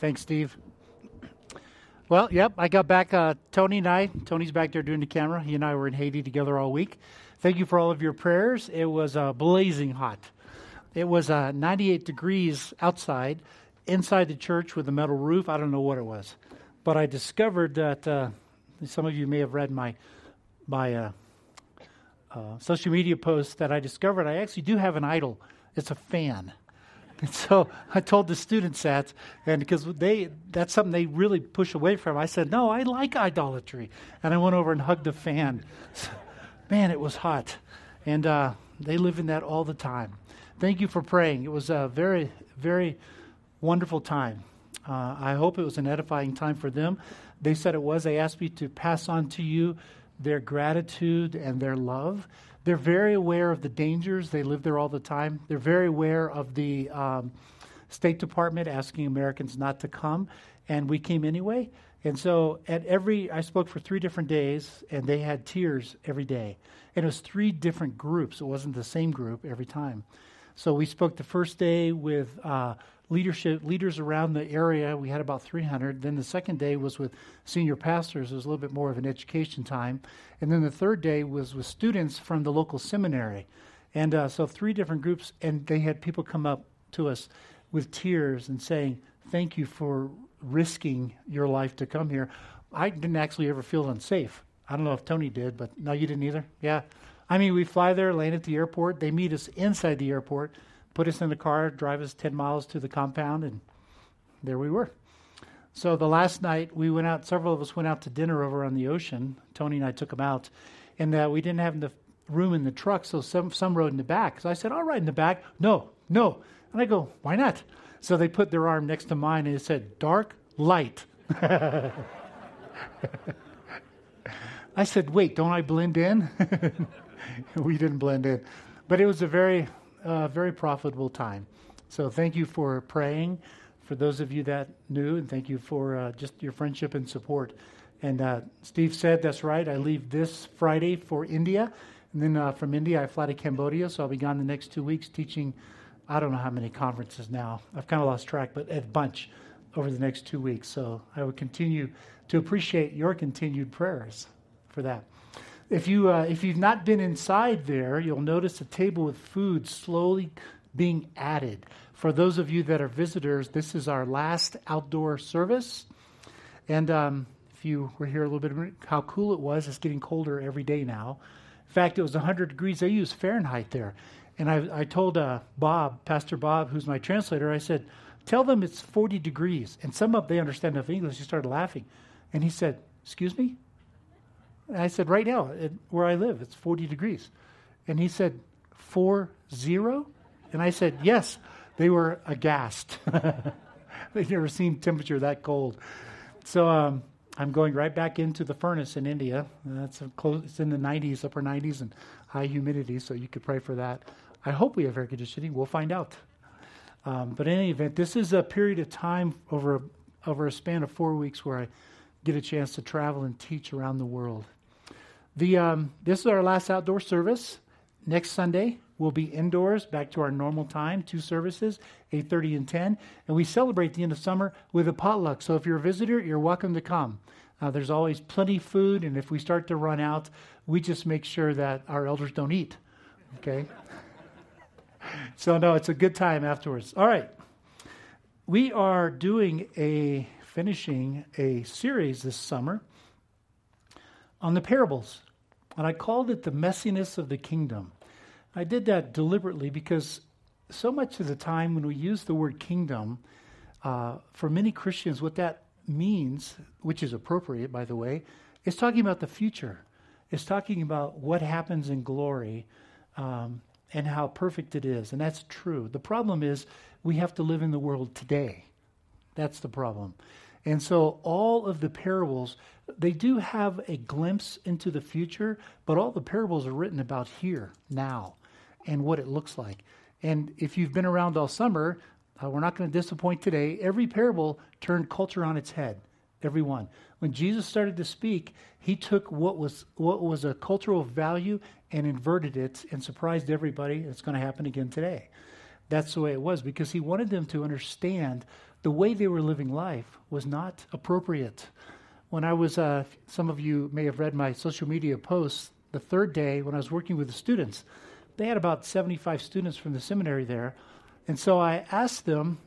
Thanks, Steve. Well, yep, I got back. Uh, Tony and I, Tony's back there doing the camera. He and I were in Haiti together all week. Thank you for all of your prayers. It was uh, blazing hot. It was uh, 98 degrees outside, inside the church with a metal roof. I don't know what it was, but I discovered that uh, some of you may have read my my uh, uh, social media post that I discovered. I actually do have an idol. It's a fan. And so I told the students that, and because they that's something they really push away from. I said, "No, I like idolatry," and I went over and hugged the fan. So, man, it was hot, and uh, they live in that all the time. Thank you for praying. It was a very, very wonderful time. Uh, I hope it was an edifying time for them. They said it was. They asked me to pass on to you their gratitude and their love. They're very aware of the dangers. They live there all the time. They're very aware of the um, State Department asking Americans not to come, and we came anyway. And so at every, I spoke for three different days, and they had tears every day. And it was three different groups. It wasn't the same group every time. So we spoke the first day with uh, leadership leaders around the area. We had about 300. Then the second day was with senior pastors. It was a little bit more of an education time. And then the third day was with students from the local seminary. And uh, so three different groups, and they had people come up to us with tears and saying, "Thank you for risking your life to come here." I didn't actually ever feel unsafe. I don't know if Tony did, but no, you didn't either. Yeah, I mean, we fly there, land at the airport. They meet us inside the airport put us in the car, drive us 10 miles to the compound, and there we were. So the last night we went out, several of us went out to dinner over on the ocean. Tony and I took them out, and uh, we didn't have enough room in the truck, so some, some rode in the back. So I said, I'll ride in the back. No, no. And I go, why not? So they put their arm next to mine and it said, dark, light. I said, wait, don't I blend in? we didn't blend in. But it was a very a very profitable time. So thank you for praying for those of you that knew, and thank you for uh, just your friendship and support. And uh, Steve said, that's right, I leave this Friday for India. And then uh, from India, I fly to Cambodia. So I'll be gone the next two weeks teaching, I don't know how many conferences now. I've kind of lost track, but a bunch over the next two weeks. So I would continue to appreciate your continued prayers for that. If, you, uh, if you've not been inside there, you'll notice a table with food slowly being added. For those of you that are visitors, this is our last outdoor service. And um, if you were here a little bit, how cool it was, it's getting colder every day now. In fact, it was 100 degrees. They use Fahrenheit there. And I, I told uh, Bob, Pastor Bob, who's my translator, I said, tell them it's 40 degrees. And some of they understand enough English. He started laughing. And he said, excuse me? I said, right now, it, where I live, it's 40 degrees. And he said, four zero? And I said, yes. They were aghast. They'd never seen temperature that cold. So um, I'm going right back into the furnace in India. That's close, it's in the 90s, upper 90s, and high humidity, so you could pray for that. I hope we have air conditioning. We'll find out. Um, but in any event, this is a period of time over a, over a span of four weeks where I get a chance to travel and teach around the world. The, um, this is our last outdoor service. Next Sunday, we'll be indoors, back to our normal time, two services, 8.30 and 10. And we celebrate the end of summer with a potluck. So if you're a visitor, you're welcome to come. Uh, there's always plenty of food, and if we start to run out, we just make sure that our elders don't eat. Okay? so, no, it's a good time afterwards. All right. We are doing a, finishing a series this summer on the parables. And I called it the messiness of the kingdom. I did that deliberately because so much of the time when we use the word kingdom, uh, for many Christians, what that means, which is appropriate, by the way, is talking about the future. It's talking about what happens in glory um, and how perfect it is. And that's true. The problem is we have to live in the world today. That's the problem. And so all of the parables, they do have a glimpse into the future, but all the parables are written about here, now, and what it looks like. And if you've been around all summer, uh, we're not going to disappoint today. Every parable turned culture on its head, every one. When Jesus started to speak, he took what was what was a cultural value and inverted it and surprised everybody. It's going to happen again today. That's the way it was because he wanted them to understand the way they were living life was not appropriate. When I was, uh, some of you may have read my social media posts, the third day when I was working with the students, they had about 75 students from the seminary there. And so I asked them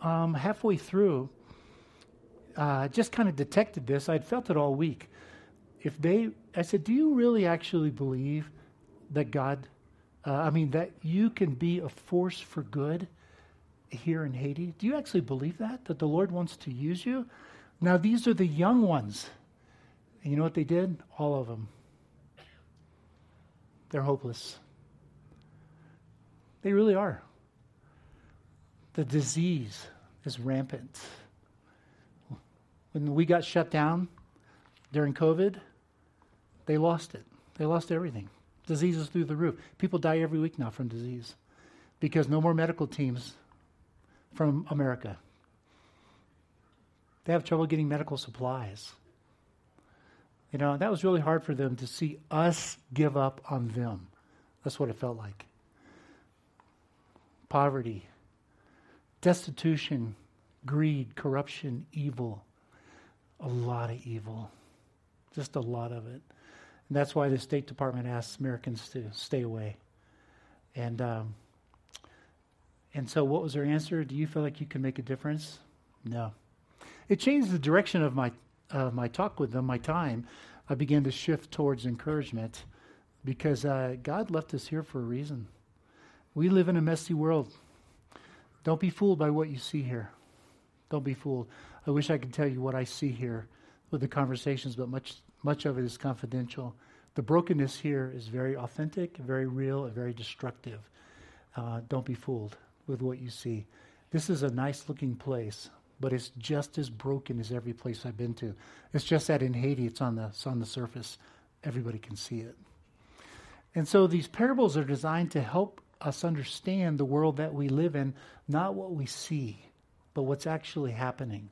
um, halfway through, uh, just kind of detected this. I'd felt it all week. If they, I said, do you really actually believe that God, uh, I mean, that you can be a force for good here in Haiti? Do you actually believe that? That the Lord wants to use you? Now, these are the young ones. And you know what they did? All of them. They're hopeless. They really are. The disease is rampant. When we got shut down during COVID, they lost it. They lost everything. Diseases through the roof. People die every week now from disease because no more medical teams from America. They have trouble getting medical supplies. You know, that was really hard for them to see us give up on them. That's what it felt like. Poverty, destitution, greed, corruption, evil. A lot of evil. Just a lot of it. And that's why the State Department asks Americans to stay away. And um, and so, what was their answer? Do you feel like you can make a difference? No. It changed the direction of my uh, my talk with them, my time. I began to shift towards encouragement because uh, God left us here for a reason. We live in a messy world. Don't be fooled by what you see here. Don't be fooled. I wish I could tell you what I see here with the conversations, but much much of it is confidential. The brokenness here is very authentic, very real, and very destructive. Uh, don't be fooled with what you see. This is a nice looking place, but it's just as broken as every place I've been to. It's just that in Haiti, it's on the, it's on the surface. Everybody can see it. And so these parables are designed to help us understand the world that we live in, not what we see, but what's actually happening.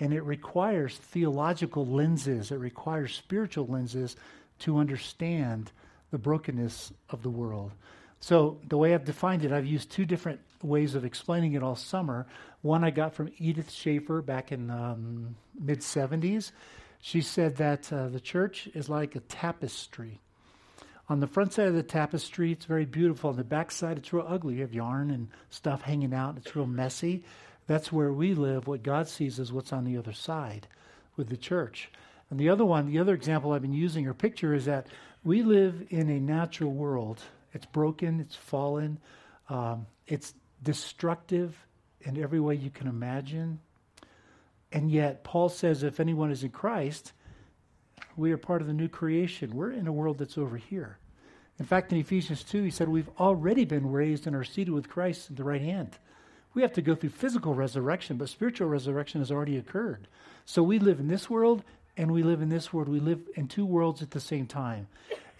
And it requires theological lenses, it requires spiritual lenses to understand the brokenness of the world. So, the way I've defined it, I've used two different ways of explaining it all summer. One I got from Edith Schaeffer back in um, mid 70s. She said that uh, the church is like a tapestry. On the front side of the tapestry, it's very beautiful. On the back side, it's real ugly. You have yarn and stuff hanging out. It's real messy. That's where we live. What God sees is what's on the other side with the church. And the other one, the other example I've been using or picture is that we live in a natural world it's broken, it's fallen, um, it's destructive in every way you can imagine. And yet, Paul says if anyone is in Christ, we are part of the new creation. We're in a world that's over here. In fact, in Ephesians 2, he said, We've already been raised and are seated with Christ at the right hand. We have to go through physical resurrection, but spiritual resurrection has already occurred. So we live in this world and we live in this world. We live in two worlds at the same time.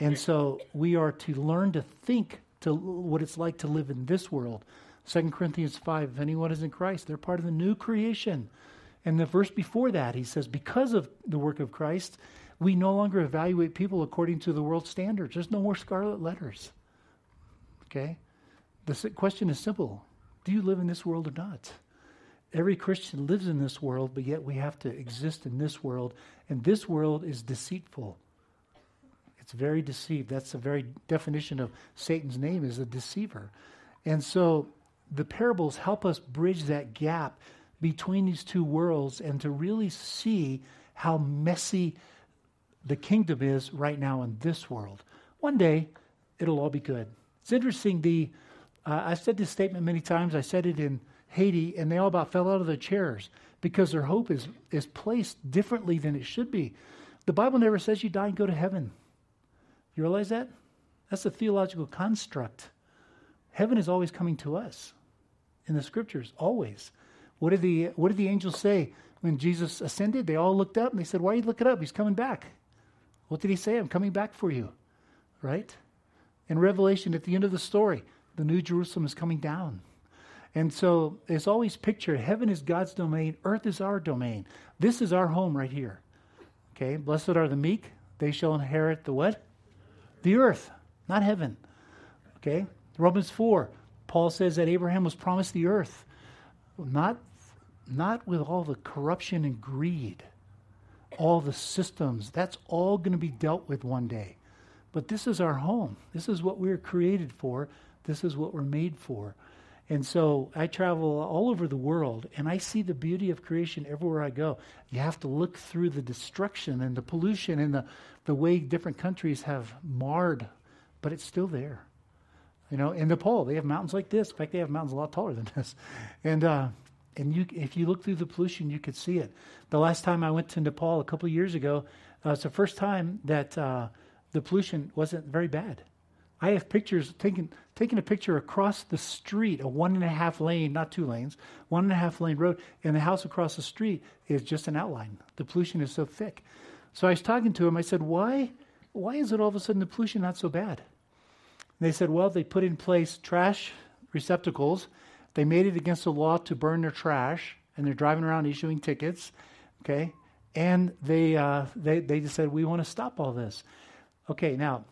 And so we are to learn to think to what it's like to live in this world. 2 Corinthians 5 if anyone is in Christ, they're part of the new creation. And the verse before that, he says, because of the work of Christ, we no longer evaluate people according to the world standards. There's no more scarlet letters. Okay? The question is simple Do you live in this world or not? Every Christian lives in this world, but yet we have to exist in this world. And this world is deceitful. It's very deceived. That's the very definition of Satan's name is a deceiver. And so the parables help us bridge that gap between these two worlds and to really see how messy the kingdom is right now in this world. One day, it'll all be good. It's interesting. The uh, I've said this statement many times. I said it in Haiti, and they all about fell out of their chairs because their hope is is placed differently than it should be. The Bible never says you die and go to heaven. You realize that? That's a theological construct. Heaven is always coming to us in the scriptures, always. What did the what did the angels say when Jesus ascended? They all looked up and they said, Why are you looking up? He's coming back. What did he say? I'm coming back for you. Right? In Revelation, at the end of the story, the New Jerusalem is coming down. And so it's always pictured heaven is God's domain, earth is our domain. This is our home right here. Okay, blessed are the meek, they shall inherit the what? The earth, not heaven. Okay? Romans 4, Paul says that Abraham was promised the earth, not not with all the corruption and greed, all the systems. That's all going to be dealt with one day. But this is our home. This is what we we're created for. This is what we're made for. And so I travel all over the world and I see the beauty of creation everywhere I go. You have to look through the destruction and the pollution and the, the way different countries have marred, but it's still there. You know, in Nepal, they have mountains like this. In fact, they have mountains a lot taller than this. And, uh, and you, if you look through the pollution, you could see it. The last time I went to Nepal a couple of years ago, uh, it's the first time that uh, the pollution wasn't very bad. I have pictures taking taking a picture across the street, a one and a half lane, not two lanes, one and a half lane road, and the house across the street is just an outline. The pollution is so thick. So I was talking to him. I said, "Why, why is it all of a sudden the pollution not so bad?" And they said, "Well, they put in place trash receptacles. They made it against the law to burn their trash, and they're driving around issuing tickets. Okay, and they uh, they they just said we want to stop all this." Okay, now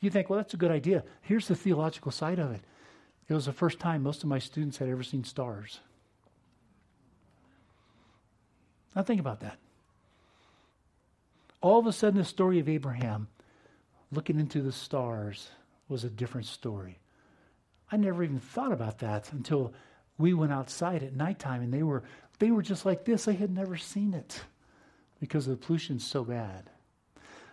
you think, well, that's a good idea. Here's the theological side of it. It was the first time most of my students had ever seen stars. Now think about that. All of a sudden, the story of Abraham looking into the stars was a different story. I never even thought about that until we went outside at nighttime and they were they were just like this. I had never seen it because the pollution's so bad.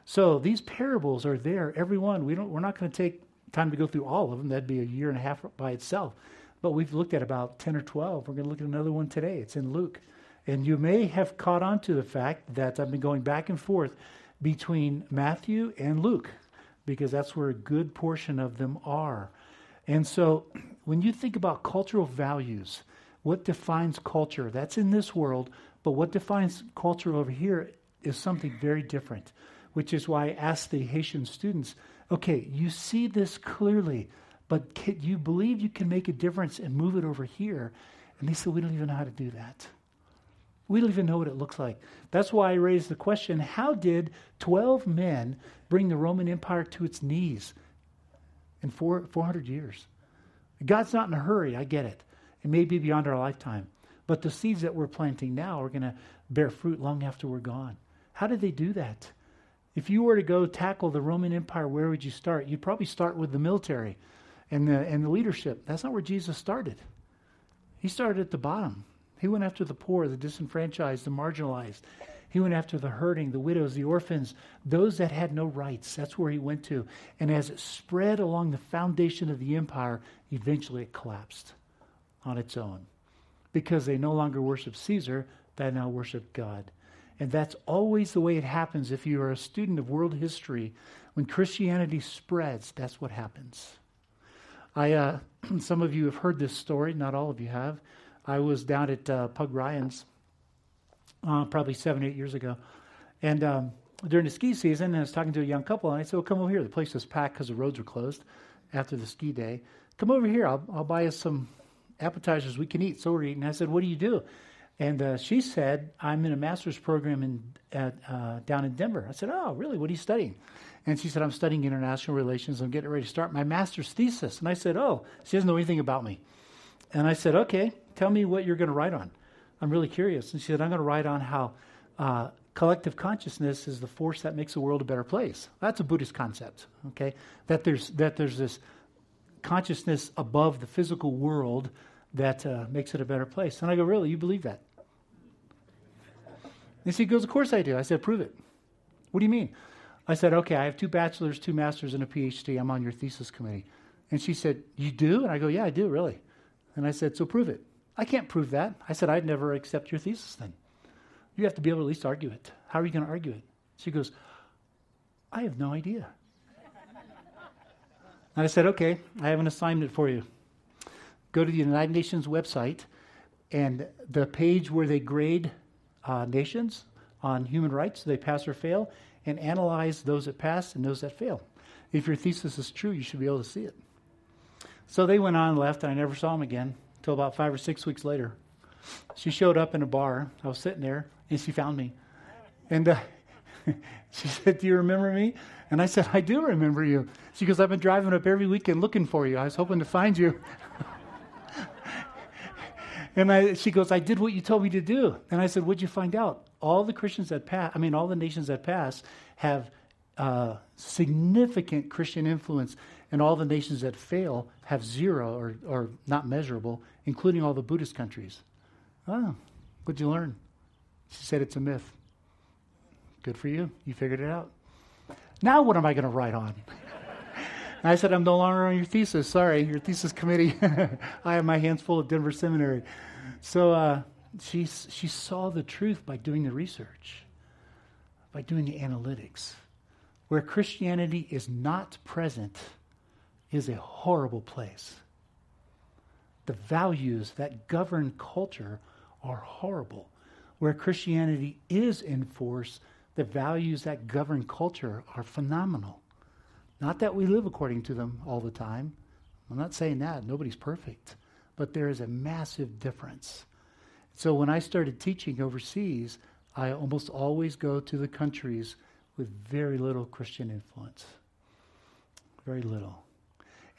So these parables are there, every one. We don't, we're not going to take time to go through all of them. That'd be a year and a half by itself. But we've looked at about 10 or 12. We're going to look at another one today. It's in Luke. And you may have caught on to the fact that I've been going back and forth between Matthew and Luke because that's where a good portion of them are. And so when you think about cultural values, what defines culture? That's in this world, but what defines culture over here is something very different which is why I asked the Haitian students, okay, you see this clearly, but can, you believe you can make a difference and move it over here? And they said, we don't even know how to do that. We don't even know what it looks like. That's why I raised the question how did 12 men bring the Roman Empire to its knees in four, 400 years? God's not in a hurry, I get it. It may be beyond our lifetime. But the seeds that we're planting now are going to bear fruit long after we're gone. How did they do that? If you were to go tackle the Roman Empire, where would you start? You'd probably start with the military and the, and the leadership. That's not where Jesus started. He started at the bottom. He went after the poor, the disenfranchised, the marginalized. He went after the hurting, the widows, the orphans, those that had no rights. That's where he went to. And as it spread along the foundation of the empire, eventually it collapsed on its own because they no longer worshiped Caesar, they now worship God. And that's always the way it happens if you are a student of world history. When Christianity spreads, that's what happens. I, uh, some of you have heard this story, not all of you have. I was down at uh, Pug Ryan's uh, probably seven, eight years ago. And um, during the ski season, I was talking to a young couple, and I said, Well, come over here. The place was packed because the roads were closed after the ski day. Come over here. I'll, I'll buy us some appetizers we can eat. So we're eating. I said, What do you do? And uh, she said, I'm in a master's program in, at, uh, down in Denver. I said, Oh, really? What are you studying? And she said, I'm studying international relations. I'm getting ready to start my master's thesis. And I said, Oh, she doesn't know anything about me. And I said, Okay, tell me what you're going to write on. I'm really curious. And she said, I'm going to write on how uh, collective consciousness is the force that makes the world a better place. That's a Buddhist concept, okay? That there's, that there's this consciousness above the physical world that uh, makes it a better place. And I go, Really? You believe that? And she goes, Of course I do. I said, Prove it. What do you mean? I said, Okay, I have two bachelor's, two master's, and a PhD. I'm on your thesis committee. And she said, You do? And I go, Yeah, I do, really. And I said, So prove it. I can't prove that. I said, I'd never accept your thesis then. You have to be able to at least argue it. How are you going to argue it? She goes, I have no idea. and I said, Okay, I have an assignment for you. Go to the United Nations website, and the page where they grade uh, nations on human rights, they pass or fail, and analyze those that pass and those that fail. If your thesis is true, you should be able to see it. So they went on and left, and I never saw them again until about five or six weeks later. She showed up in a bar. I was sitting there, and she found me. And uh, she said, Do you remember me? And I said, I do remember you. She goes, I've been driving up every weekend looking for you. I was hoping to find you. and I, she goes, I did what you told me to do. And I said, What'd you find out? All the Christians that pass, I mean, all the nations that pass have uh, significant Christian influence, and all the nations that fail have zero or, or not measurable, including all the Buddhist countries. Oh, what'd you learn? She said it's a myth. Good for you. You figured it out. Now, what am I going to write on? I said, I'm no longer on your thesis. Sorry, your thesis committee. I have my hands full at Denver Seminary. So uh, she, she saw the truth by doing the research, by doing the analytics. Where Christianity is not present is a horrible place. The values that govern culture are horrible. Where Christianity is in force, the values that govern culture are phenomenal. Not that we live according to them all the time. I'm not saying that. Nobody's perfect. But there is a massive difference. So when I started teaching overseas, I almost always go to the countries with very little Christian influence. Very little.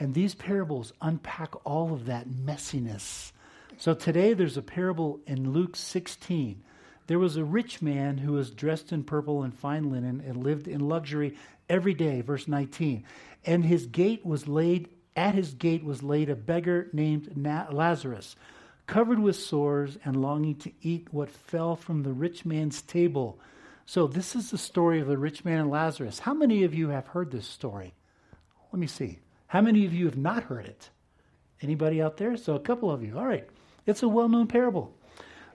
And these parables unpack all of that messiness. So today there's a parable in Luke 16. There was a rich man who was dressed in purple and fine linen and lived in luxury every day, verse 19. And his gate was laid, at his gate was laid a beggar named Lazarus, covered with sores and longing to eat what fell from the rich man's table. So, this is the story of the rich man and Lazarus. How many of you have heard this story? Let me see. How many of you have not heard it? Anybody out there? So, a couple of you. All right. It's a well known parable.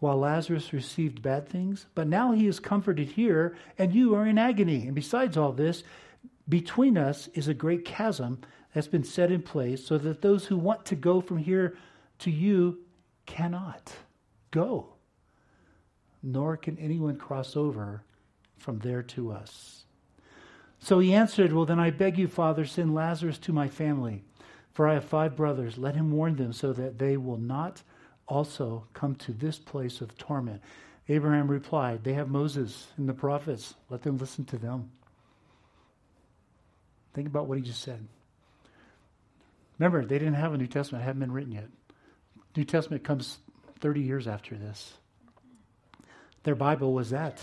while Lazarus received bad things? But now he is comforted here, and you are in agony. And besides all this, between us is a great chasm that's been set in place, so that those who want to go from here to you cannot go nor can anyone cross over from there to us. So he answered, Well, then I beg you, Father, send Lazarus to my family, for I have five brothers. Let him warn them so that they will not also come to this place of torment. Abraham replied, They have Moses and the prophets. Let them listen to them. Think about what he just said. Remember, they didn't have a New Testament, it hadn't been written yet. New Testament comes 30 years after this. Their Bible was that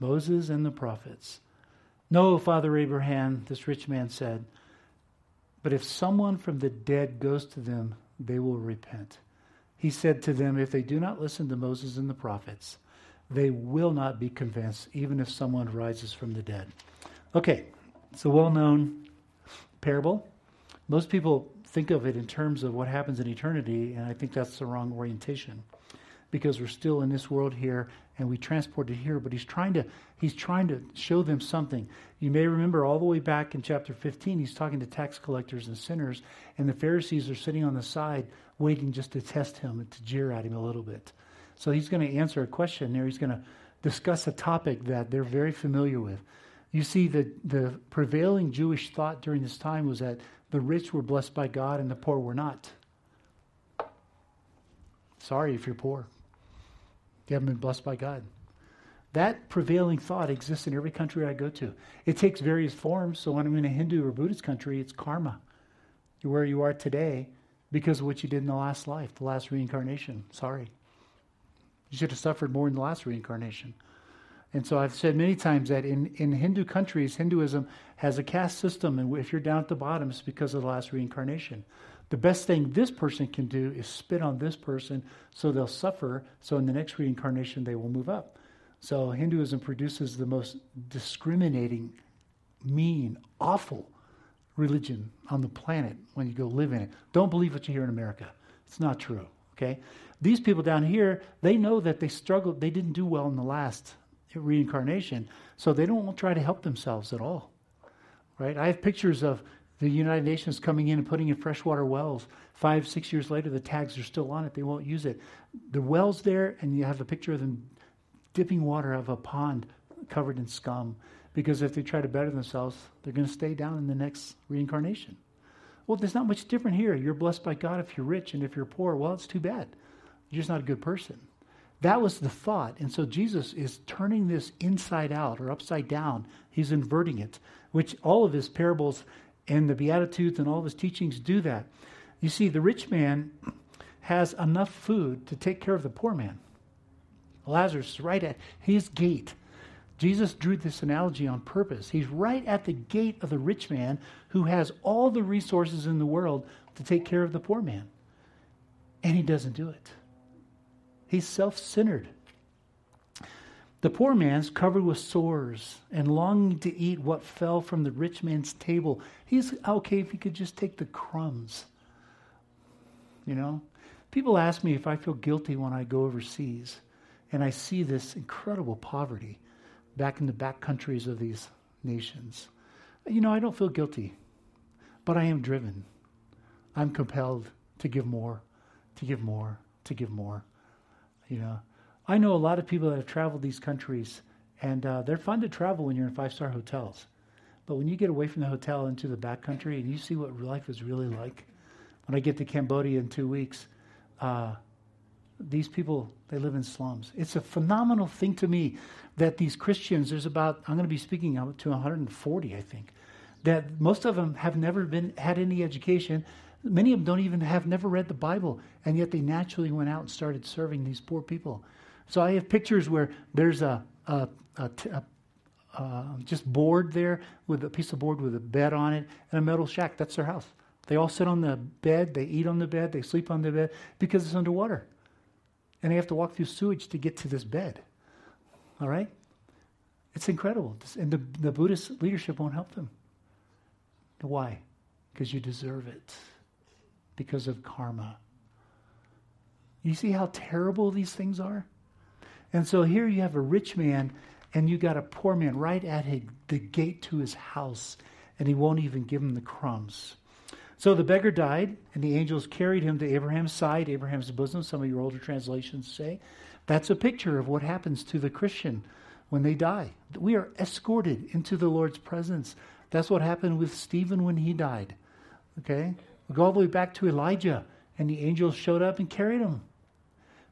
Moses and the prophets. No, Father Abraham, this rich man said, but if someone from the dead goes to them, they will repent. He said to them, If they do not listen to Moses and the prophets, they will not be convinced, even if someone rises from the dead. Okay, it's a well known parable. Most people think of it in terms of what happens in eternity, and I think that's the wrong orientation because we're still in this world here and we transport it here but he's trying to he's trying to show them something you may remember all the way back in chapter 15 he's talking to tax collectors and sinners and the pharisees are sitting on the side waiting just to test him and to jeer at him a little bit so he's going to answer a question there he's going to discuss a topic that they're very familiar with you see the, the prevailing jewish thought during this time was that the rich were blessed by god and the poor were not sorry if you're poor you haven't been blessed by God. That prevailing thought exists in every country I go to. It takes various forms. So when I'm in a Hindu or Buddhist country, it's karma. Where you are today because of what you did in the last life, the last reincarnation. Sorry. You should have suffered more in the last reincarnation. And so I've said many times that in, in Hindu countries, Hinduism has a caste system, and if you're down at the bottom, it's because of the last reincarnation. The best thing this person can do is spit on this person so they'll suffer, so in the next reincarnation they will move up. So Hinduism produces the most discriminating, mean, awful religion on the planet when you go live in it. Don't believe what you hear in America. It's not true, okay? These people down here, they know that they struggled, they didn't do well in the last reincarnation, so they don't try to help themselves at all. Right? I have pictures of The United Nations coming in and putting in freshwater wells. Five, six years later, the tags are still on it. They won't use it. The well's there, and you have a picture of them dipping water out of a pond covered in scum. Because if they try to better themselves, they're going to stay down in the next reincarnation. Well, there's not much different here. You're blessed by God if you're rich, and if you're poor, well, it's too bad. You're just not a good person. That was the thought. And so Jesus is turning this inside out or upside down. He's inverting it, which all of his parables and the Beatitudes and all of his teachings do that. You see, the rich man has enough food to take care of the poor man. Lazarus is right at his gate. Jesus drew this analogy on purpose. He's right at the gate of the rich man who has all the resources in the world to take care of the poor man. And he doesn't do it. He's self centered. The poor man's covered with sores and longing to eat what fell from the rich man's table. He's oh, okay if he could just take the crumbs. You know? People ask me if I feel guilty when I go overseas and I see this incredible poverty back in the back countries of these nations. You know, I don't feel guilty, but I am driven. I'm compelled to give more, to give more, to give more. You know, I know a lot of people that have traveled these countries, and uh, they're fun to travel when you're in five star hotels. But when you get away from the hotel into the back country and you see what life is really like, when I get to Cambodia in two weeks, uh, these people they live in slums. It's a phenomenal thing to me that these Christians. There's about I'm going to be speaking to 140, I think. That most of them have never been had any education. Many of them don't even have never read the Bible, and yet they naturally went out and started serving these poor people. So I have pictures where there's a, a, a, a uh, just board there with a piece of board with a bed on it and a metal shack. That's their house. They all sit on the bed, they eat on the bed, they sleep on the bed because it's underwater. And they have to walk through sewage to get to this bed. All right? It's incredible. And the, the Buddhist leadership won't help them. Why? Because you deserve it because of karma. You see how terrible these things are? And so here you have a rich man and you got a poor man right at the gate to his house, and he won't even give him the crumbs. So the beggar died, and the angels carried him to Abraham's side, Abraham's bosom, some of your older translations say. That's a picture of what happens to the Christian when they die. We are escorted into the Lord's presence. That's what happened with Stephen when he died. Okay? We go all the way back to Elijah, and the angels showed up and carried him.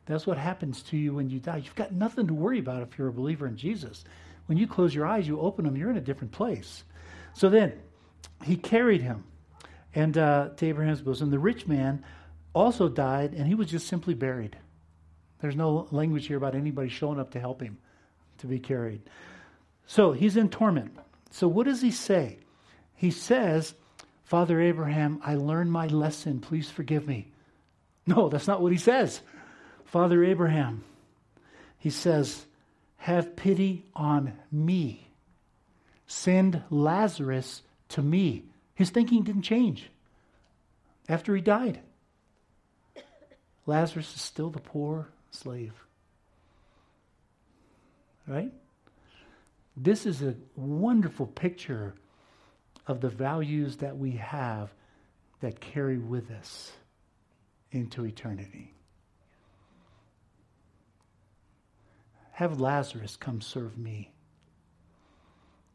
That's what happens to you when you die. You've got nothing to worry about if you're a believer in Jesus. When you close your eyes, you open them, you're in a different place. So then, he carried him and uh, to Abraham's bosom. The rich man also died, and he was just simply buried. There's no language here about anybody showing up to help him to be carried. So he's in torment. So what does he say? He says, Father Abraham, I learned my lesson. Please forgive me. No, that's not what he says. Father Abraham, he says, Have pity on me. Send Lazarus to me. His thinking didn't change after he died. Lazarus is still the poor slave. Right? This is a wonderful picture of the values that we have that carry with us into eternity. Have Lazarus come serve me.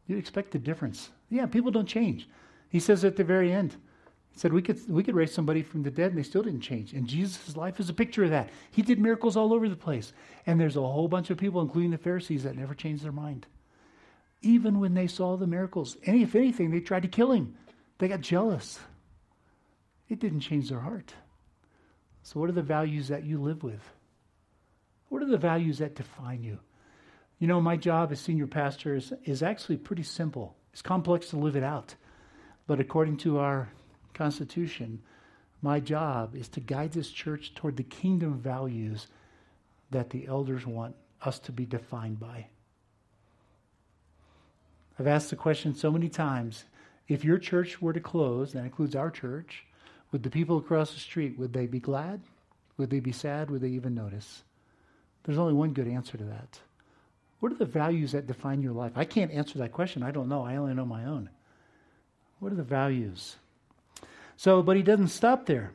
You expect a difference. Yeah, people don't change. He says at the very end, he said we could we could raise somebody from the dead and they still didn't change. And Jesus' life is a picture of that. He did miracles all over the place. And there's a whole bunch of people, including the Pharisees, that never changed their mind. Even when they saw the miracles. And if anything, they tried to kill him. They got jealous. It didn't change their heart. So what are the values that you live with? What are the values that define you? You know, my job as senior pastor is, is actually pretty simple. It's complex to live it out. But according to our Constitution, my job is to guide this church toward the kingdom values that the elders want us to be defined by. I've asked the question so many times if your church were to close, that includes our church, would the people across the street, would they be glad? Would they be sad? Would they even notice? There's only one good answer to that. What are the values that define your life? I can't answer that question. I don't know. I only know my own. What are the values So, but he doesn't stop there.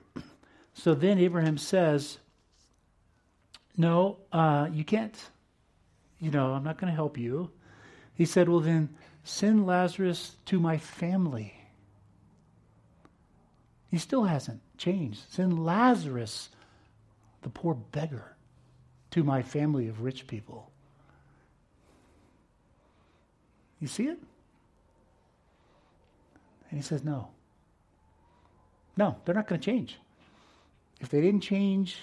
So then Abraham says, No, uh, you can't, you know, I'm not going to help you. He said, Well, then send Lazarus to my family. He still hasn't changed. Send Lazarus, the poor beggar, to my family of rich people. You see it? And he says, No. No, they're not going to change. If they didn't change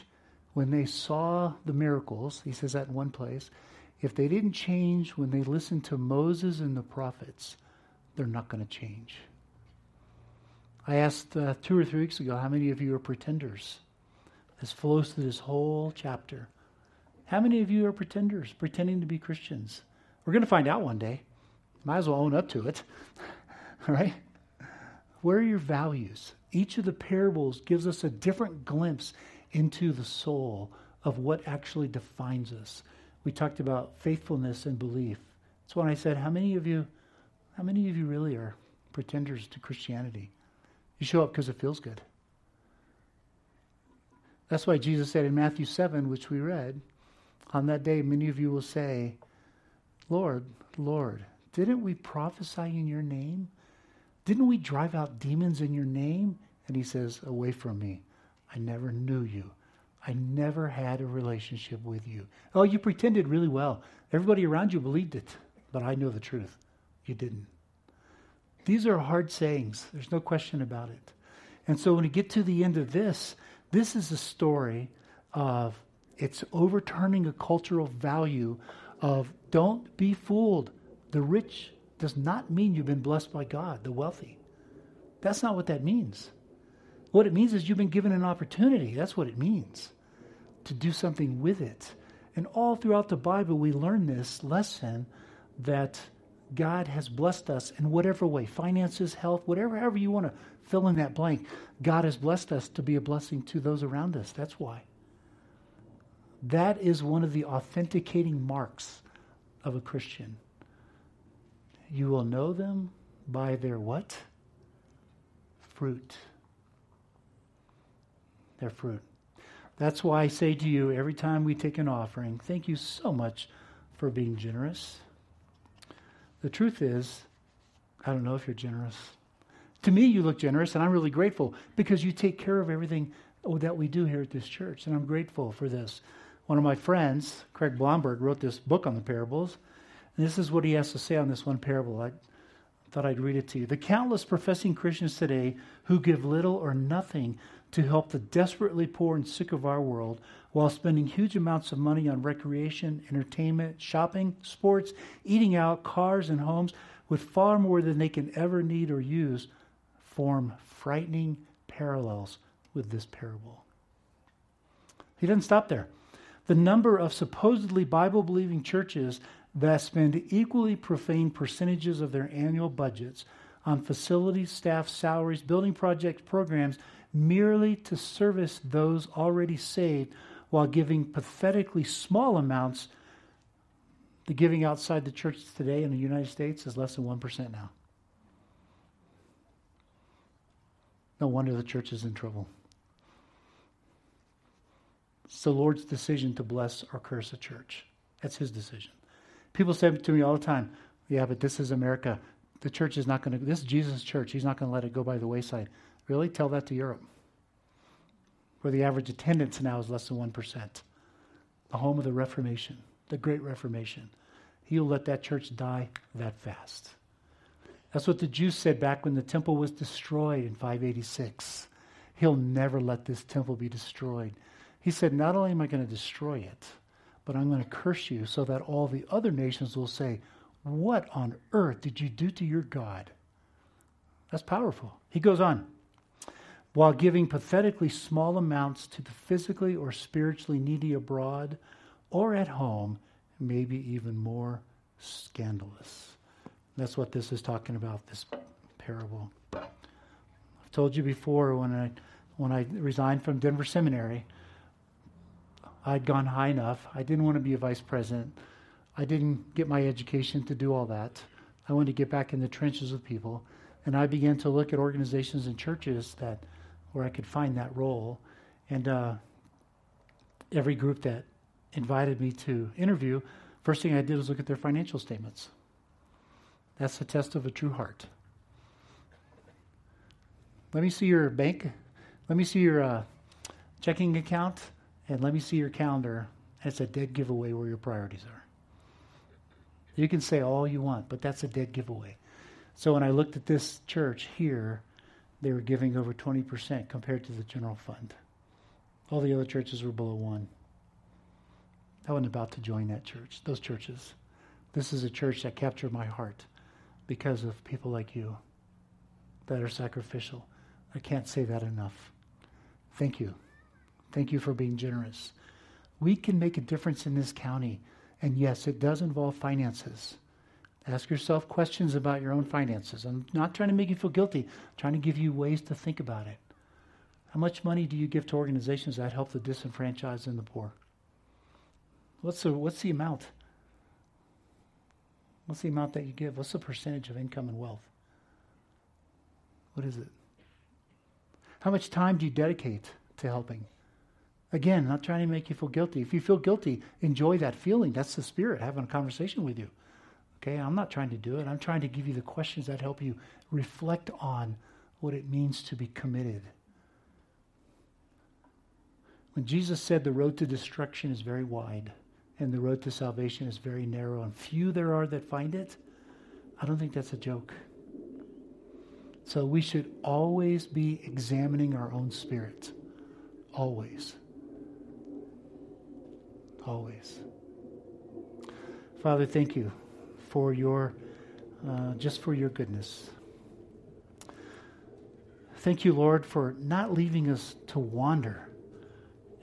when they saw the miracles, he says that in one place, if they didn't change when they listened to Moses and the prophets, they're not going to change. I asked uh, two or three weeks ago how many of you are pretenders. This flows through this whole chapter. How many of you are pretenders, pretending to be Christians? We're going to find out one day. Might as well own up to it. All right? Where are your values? Each of the parables gives us a different glimpse into the soul of what actually defines us. We talked about faithfulness and belief. That's when I said, how many of you, how many of you really are pretenders to Christianity? You show up because it feels good. That's why Jesus said in Matthew 7, which we read, on that day, many of you will say, Lord, Lord, didn't we prophesy in your name? Didn't we drive out demons in your name? And he says, Away from me. I never knew you. I never had a relationship with you. Oh, you pretended really well. Everybody around you believed it, but I know the truth. You didn't. These are hard sayings. There's no question about it. And so when we get to the end of this, this is a story of it's overturning a cultural value of don't be fooled. The rich does not mean you've been blessed by God, the wealthy. That's not what that means. What it means is you've been given an opportunity. That's what it means to do something with it. And all throughout the Bible, we learn this lesson that God has blessed us in whatever way finances, health, whatever, however you want to fill in that blank. God has blessed us to be a blessing to those around us. That's why. That is one of the authenticating marks of a Christian. You will know them by their what? Fruit. Their fruit. That's why I say to you every time we take an offering, thank you so much for being generous. The truth is, I don't know if you're generous. To me, you look generous, and I'm really grateful because you take care of everything that we do here at this church, and I'm grateful for this. One of my friends, Craig Blomberg, wrote this book on the parables, and this is what he has to say on this one parable. I thought I'd read it to you. The countless professing Christians today who give little or nothing to help the desperately poor and sick of our world while spending huge amounts of money on recreation, entertainment, shopping, sports, eating out, cars, and homes with far more than they can ever need or use form frightening parallels with this parable. He doesn't stop there. The number of supposedly Bible believing churches that spend equally profane percentages of their annual budgets on facilities, staff, salaries, building projects, programs merely to service those already saved while giving pathetically small amounts. The giving outside the church today in the United States is less than 1% now. No wonder the church is in trouble. It's the Lord's decision to bless or curse a church. That's his decision. People say to me all the time, yeah, but this is America. The church is not going to, this is Jesus' church. He's not going to let it go by the wayside. Really? Tell that to Europe, where the average attendance now is less than 1%. The home of the Reformation, the Great Reformation. He'll let that church die that fast. That's what the Jews said back when the temple was destroyed in 586. He'll never let this temple be destroyed. He said, Not only am I going to destroy it, but I'm going to curse you so that all the other nations will say, What on earth did you do to your God? That's powerful. He goes on while giving pathetically small amounts to the physically or spiritually needy abroad or at home, maybe even more scandalous. That's what this is talking about, this parable. I've told you before when I when I resigned from Denver Seminary, I'd gone high enough. I didn't want to be a vice president. I didn't get my education to do all that. I wanted to get back in the trenches with people. And I began to look at organizations and churches that where I could find that role. And uh, every group that invited me to interview, first thing I did was look at their financial statements. That's the test of a true heart. Let me see your bank. Let me see your uh, checking account, and let me see your calendar. It's a dead giveaway where your priorities are. You can say all you want, but that's a dead giveaway. So when I looked at this church here, they were giving over 20% compared to the general fund. All the other churches were below one. I wasn't about to join that church, those churches. This is a church that captured my heart because of people like you that are sacrificial. I can't say that enough. Thank you. Thank you for being generous. We can make a difference in this county. And yes, it does involve finances. Ask yourself questions about your own finances. I'm not trying to make you feel guilty, I'm trying to give you ways to think about it. How much money do you give to organizations that help the disenfranchised and the poor? What's the, what's the amount? What's the amount that you give? What's the percentage of income and wealth? What is it? How much time do you dedicate to helping? Again, not trying to make you feel guilty. If you feel guilty, enjoy that feeling. That's the Spirit having a conversation with you. Okay, I'm not trying to do it. I'm trying to give you the questions that help you reflect on what it means to be committed. When Jesus said the road to destruction is very wide and the road to salvation is very narrow and few there are that find it, I don't think that's a joke. So we should always be examining our own spirit. Always. Always. Father, thank you for your, uh, just for your goodness. Thank you, Lord, for not leaving us to wander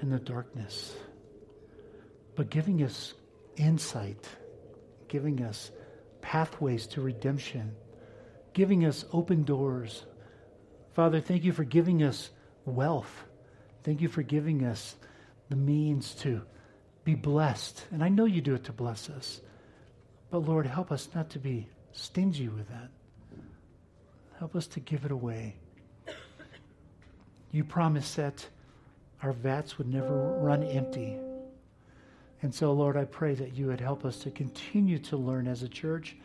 in the darkness, but giving us insight, giving us pathways to redemption, giving us open doors. Father, thank you for giving us wealth. Thank you for giving us the means to be blessed. And I know you do it to bless us. But Lord, help us not to be stingy with that. Help us to give it away. You promised that our vats would never run empty. And so, Lord, I pray that you would help us to continue to learn as a church,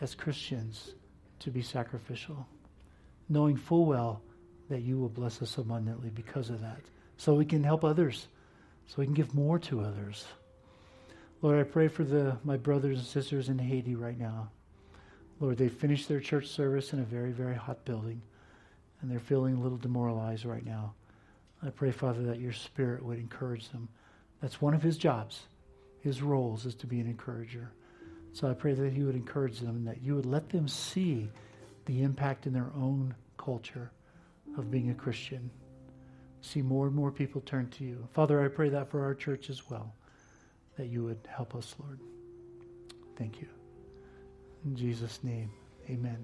as Christians, to be sacrificial, knowing full well that you will bless us abundantly because of that, so we can help others, so we can give more to others. Lord, I pray for the, my brothers and sisters in Haiti right now. Lord, they finished their church service in a very, very hot building, and they're feeling a little demoralized right now. I pray, Father, that your spirit would encourage them. That's one of his jobs. His roles is to be an encourager. So I pray that you would encourage them and that you would let them see the impact in their own culture of being a Christian. See more and more people turn to you. Father, I pray that for our church as well that you would help us, Lord. Thank you. In Jesus' name, amen.